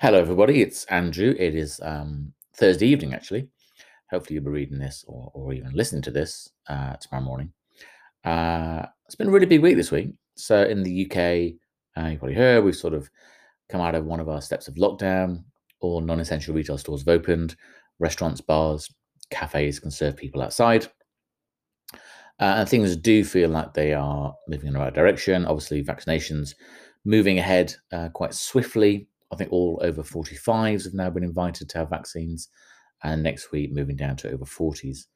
Hello, everybody. It's Andrew. It is um, Thursday evening, actually. Hopefully, you'll be reading this or, or even listening to this uh, tomorrow morning. Uh, it's been a really big week this week. So, in the UK, uh, you probably heard we've sort of come out of one of our steps of lockdown. All non essential retail stores have opened, restaurants, bars, cafes can serve people outside. Uh, and things do feel like they are moving in the right direction. Obviously, vaccinations moving ahead uh, quite swiftly I think all over 45s have now been invited to have vaccines, and next week moving down to over 40s,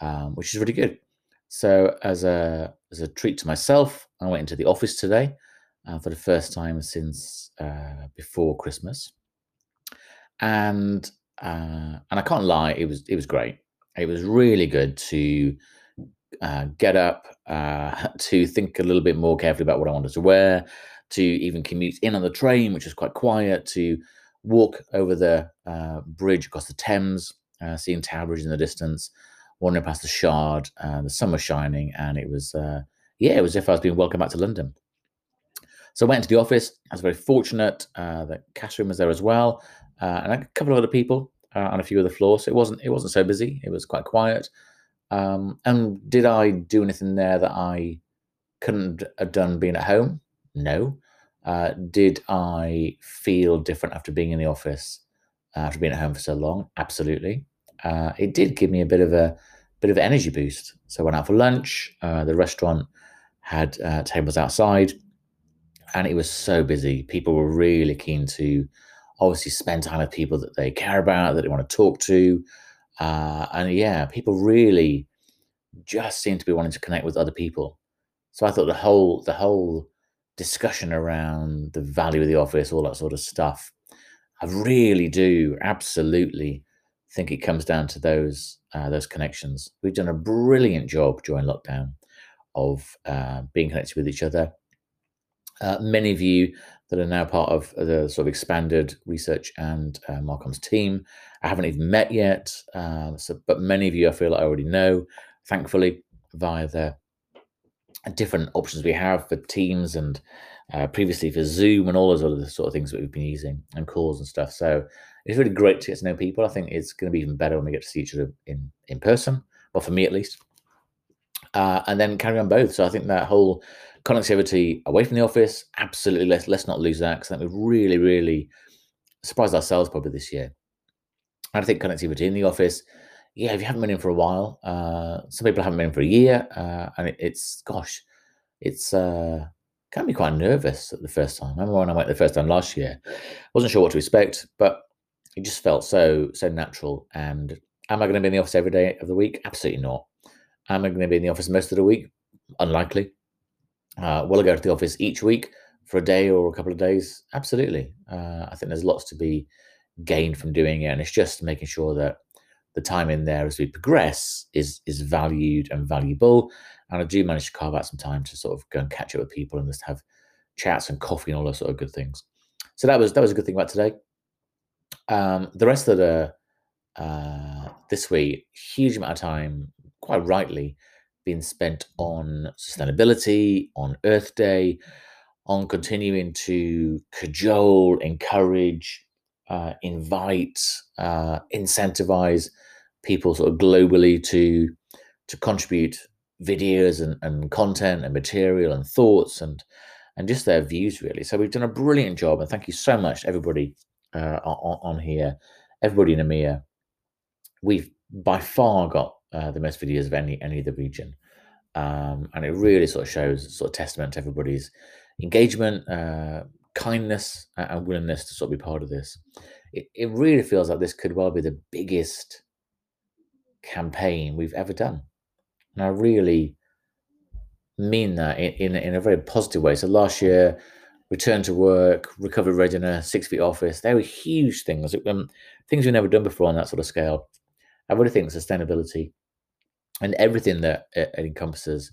um, which is really good. So as a as a treat to myself, I went into the office today uh, for the first time since uh, before Christmas, and uh, and I can't lie, it was it was great. It was really good to uh, get up, uh, to think a little bit more carefully about what I wanted to wear, to even commute in on the train, which is quite quiet, to walk over the uh, bridge across the Thames, uh, seeing Tower Bridge in the distance, wandering past the Shard. Uh, the sun was shining, and it was, uh, yeah, it was as if I was being welcomed back to London. So I went to the office. I was very fortunate uh, that Catherine was there as well, uh, and a couple of other people on a few of the floors. So it wasn't it wasn't so busy. It was quite quiet. Um, and did I do anything there that I couldn't have done being at home? No. Uh, did I feel different after being in the office, uh, after being at home for so long? Absolutely. Uh, it did give me a bit of a bit of energy boost. So I went out for lunch. Uh, the restaurant had uh, tables outside, and it was so busy. People were really keen to obviously spend time with people that they care about, that they want to talk to, uh, and yeah, people really just seemed to be wanting to connect with other people. So I thought the whole the whole discussion around the value of the office, all that sort of stuff. I really do absolutely think it comes down to those uh, those connections. We've done a brilliant job during lockdown of uh, being connected with each other. Uh, many of you that are now part of the sort of expanded research and uh, Marcom's team, I haven't even met yet. Uh, so, but many of you, I feel I already know, thankfully, via the different options we have for Teams and uh, previously for Zoom and all those other sort of things that we've been using and calls and stuff. So it's really great to get to know people. I think it's going to be even better when we get to see each other in in person, well, for me at least. Uh, and then carry on both. So I think that whole connectivity away from the office, absolutely let's let's not lose that because I think we've really really surprised ourselves probably this year. And I think connectivity in the office yeah, if you haven't been in for a while, uh, some people haven't been in for a year, uh, and it, it's gosh, it's uh, can be quite nervous at the first time. I remember when I went the first time last year, I wasn't sure what to expect, but it just felt so so natural. And am I going to be in the office every day of the week? Absolutely not. Am I going to be in the office most of the week? Unlikely. Uh, will I go to the office each week for a day or a couple of days? Absolutely. Uh, I think there's lots to be gained from doing it, and it's just making sure that the time in there as we progress is is valued and valuable. And I do manage to carve out some time to sort of go and catch up with people and just have chats and coffee and all those sort of good things. So that was that was a good thing about today. Um, the rest of the uh, this week, huge amount of time, quite rightly, being spent on sustainability, on Earth Day, on continuing to cajole, encourage, uh, invite, uh, incentivize people sort of globally to to contribute videos and, and content and material and thoughts and and just their views really. So we've done a brilliant job, and thank you so much, everybody uh, on, on, here, everybody in EMEA. We've by far got uh, the most videos of any any of the region, um, and it really sort of shows sort of testament to everybody's engagement, uh, kindness, and willingness to sort of be part of this. It, it really feels like this could well be the biggest campaign we've ever done. And I really mean that in, in, in a very positive way. So last year, return to work, recovery readiness, six feet office, they were huge things, um, things we've never done before on that sort of scale. I really think sustainability and everything that it, it encompasses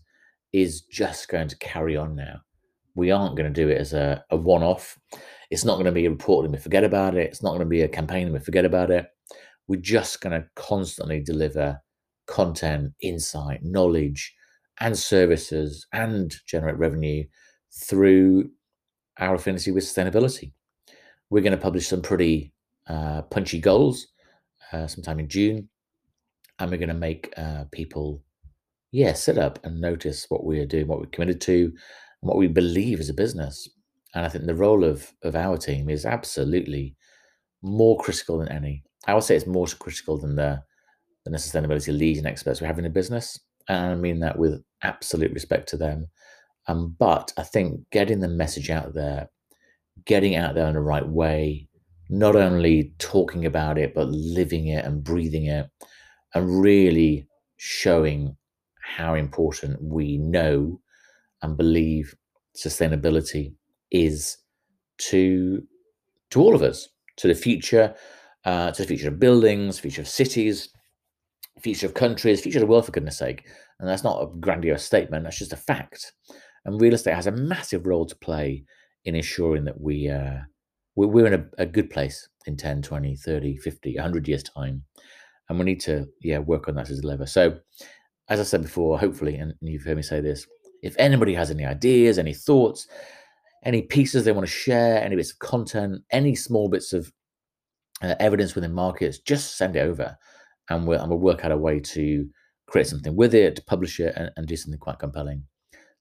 is just going to carry on now. We aren't going to do it as a, a one off. It's not going to be a report and we forget about it. It's not going to be a campaign and we forget about it we're just going to constantly deliver content, insight, knowledge, and services and generate revenue through our affinity with sustainability. we're going to publish some pretty uh, punchy goals uh, sometime in June, and we're going to make uh, people, yeah, sit up and notice what we are doing, what we're committed to, what we believe as a business. And I think the role of of our team is absolutely more critical than any. I would say it's more critical than the than the sustainability leads and experts we have in the business, and I mean that with absolute respect to them. Um, but I think getting the message out there, getting out there in the right way, not only talking about it, but living it and breathing it, and really showing how important we know and believe sustainability is to to all of us, to the future, uh, to the future of buildings, future of cities, future of countries, future of the world, for goodness sake. And that's not a grandiose statement, that's just a fact. And real estate has a massive role to play in ensuring that we, uh, we're in a, a good place in 10, 20, 30, 50, 100 years' time. And we need to, yeah, work on that as a lever. So, as I said before, hopefully, and you've heard me say this, if anybody has any ideas, any thoughts, any pieces they want to share, any bits of content, any small bits of uh, evidence within markets, just send it over and we'll, and we'll work out a way to create something with it, to publish it, and, and do something quite compelling.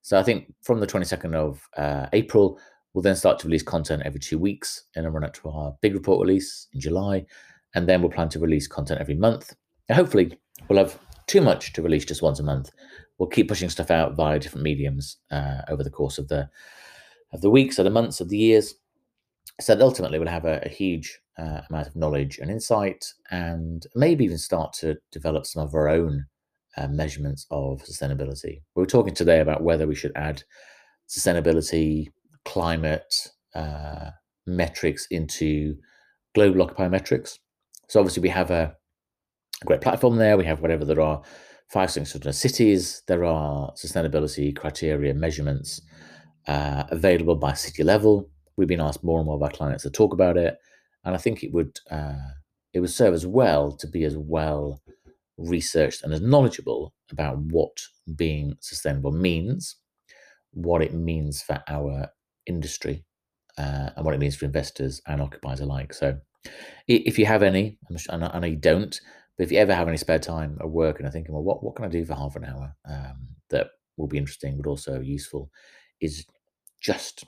So I think from the 22nd of uh, April, we'll then start to release content every two weeks and then run up to our big report release in July. And then we'll plan to release content every month. And hopefully, we'll have too much to release just once a month. We'll keep pushing stuff out via different mediums uh, over the course of the of the weeks, of the months, of the years. So that ultimately, we'll have a, a huge uh, amount of knowledge and insight, and maybe even start to develop some of our own uh, measurements of sustainability. We were talking today about whether we should add sustainability, climate uh, metrics into global occupier metrics. So obviously, we have a, great platform there. We have whatever there are five, cities. There are sustainability criteria measurements uh, available by city level. We've been asked more and more our clients to talk about it and I think it would uh, it would serve as well to be as well researched and as knowledgeable about what being sustainable means, what it means for our industry, uh, and what it means for investors and occupiers alike. So, if you have any, and I know you don't, but if you ever have any spare time at work and are thinking, well, what, what can I do for half an hour um, that will be interesting but also useful, is just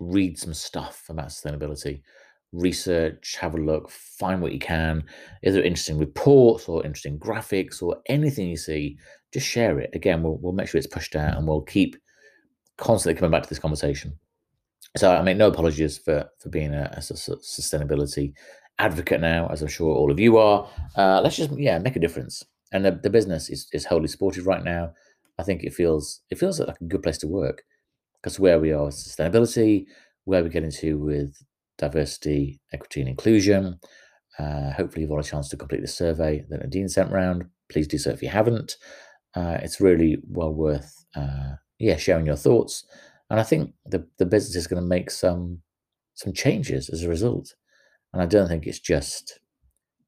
read some stuff about sustainability research, have a look, find what you can. Is there interesting reports or interesting graphics or anything you see? Just share it. Again, we'll, we'll make sure it's pushed out and we'll keep constantly coming back to this conversation. So I make no apologies for for being a, a sustainability advocate now, as I'm sure all of you are. Uh, let's just yeah make a difference. And the, the business is, is wholly supported right now. I think it feels it feels like a good place to work because where we are with sustainability, where we get into with diversity, equity, and inclusion. Uh, hopefully, you've all a chance to complete the survey that Nadine sent round. Please do so if you haven't. Uh, it's really well worth, uh, yeah, sharing your thoughts. And I think the the business is going to make some some changes as a result. And I don't think it's just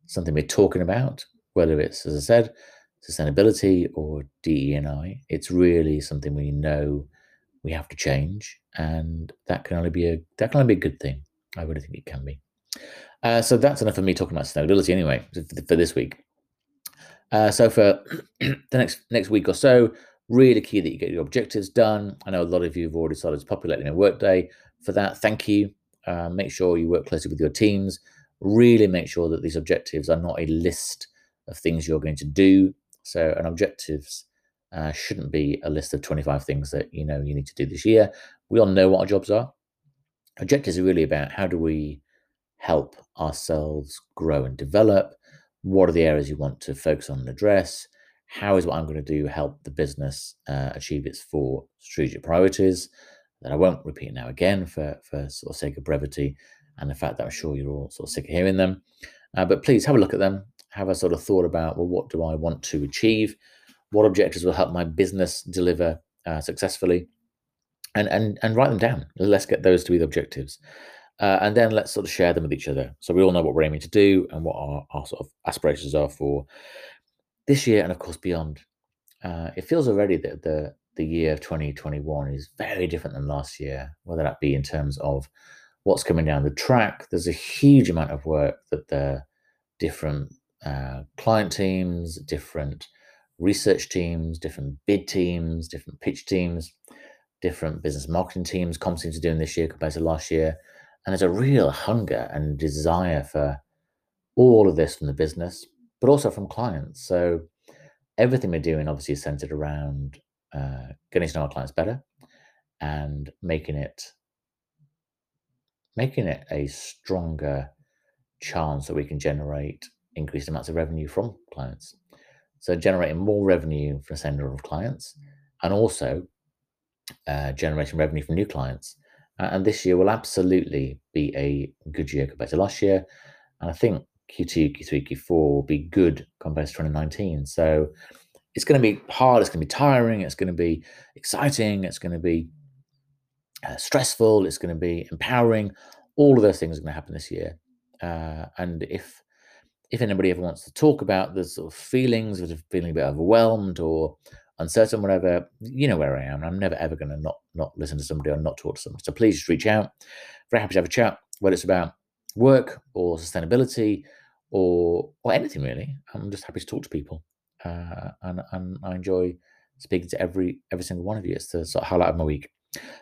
something we're talking about, whether it's, as I said, sustainability or DE&I. It's really something we know we have to change, and that can only be a that can only be a good thing. I really think it can be. Uh, so that's enough of me talking about sustainability anyway for, this week. Uh, so for the next next week or so, really key that you get your objectives done. I know a lot of you have already started to populate in a workday. For that, thank you. Uh, make sure you work closely with your teams. Really make sure that these objectives are not a list of things you're going to do. So an objectives uh, shouldn't be a list of 25 things that you know you need to do this year. We all know what our jobs are objectives are really about how do we help ourselves grow and develop what are the areas you want to focus on and address how is what i'm going to do help the business uh, achieve its four strategic priorities that i won't repeat now again for for sort of sake of brevity and the fact that i'm sure you're all sort of sick of hearing them uh, but please have a look at them have a sort of thought about well what do i want to achieve what objectives will help my business deliver uh, successfully and and and write them down. Let's get those to be the objectives, uh, and then let's sort of share them with each other. So we all know what we're aiming to do and what our, our sort of aspirations are for this year and of course beyond. Uh, it feels already that the the year of 2021 is very different than last year, whether that be in terms of what's coming down the track. There's a huge amount of work that the different uh, client teams, different research teams, different bid teams, different pitch teams, different business marketing teams, comms teams are doing this year compared to last year. And there's a real hunger and desire for all of this from the business, but also from clients. So everything we're doing obviously is centered around uh, getting to know our clients better and making it making it a stronger chance that we can generate increased amounts of revenue from clients. So generating more revenue from a sender of clients and also uh, generating revenue from new clients. Uh, and this year will absolutely be a good year compared to last year. And I think Q2, Q3, Q4 will be good compared to 2019. So it's going to be hard, it's going to be tiring, it's going to be exciting, it's going to be uh, stressful, it's going to be empowering. All of those things are going to happen this year. Uh, and if if anybody ever wants to talk about the sort of feelings of feeling a bit overwhelmed or uncertain, whatever, you know where I am. I'm never ever going to not not listen to somebody or not talk to someone. So please just reach out. Very happy to have a chat, whether it's about work or sustainability or or anything really. I'm just happy to talk to people, uh, and and I enjoy speaking to every every single one of you. It's the sort of highlight of my week.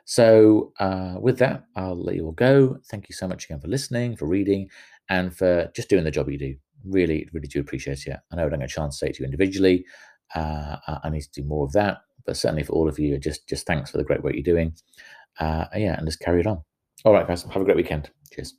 So uh, with that, I'll let you all go. Thank you so much again for listening, for reading, and for just doing the job you do. Really, really do appreciate it. I know I don't get a chance to say it to you individually. Uh, I need to do more of that, but certainly for all of you, just just thanks for the great work you're doing. Uh, yeah, and just carry it on. All right, guys, have a great weekend. Cheers.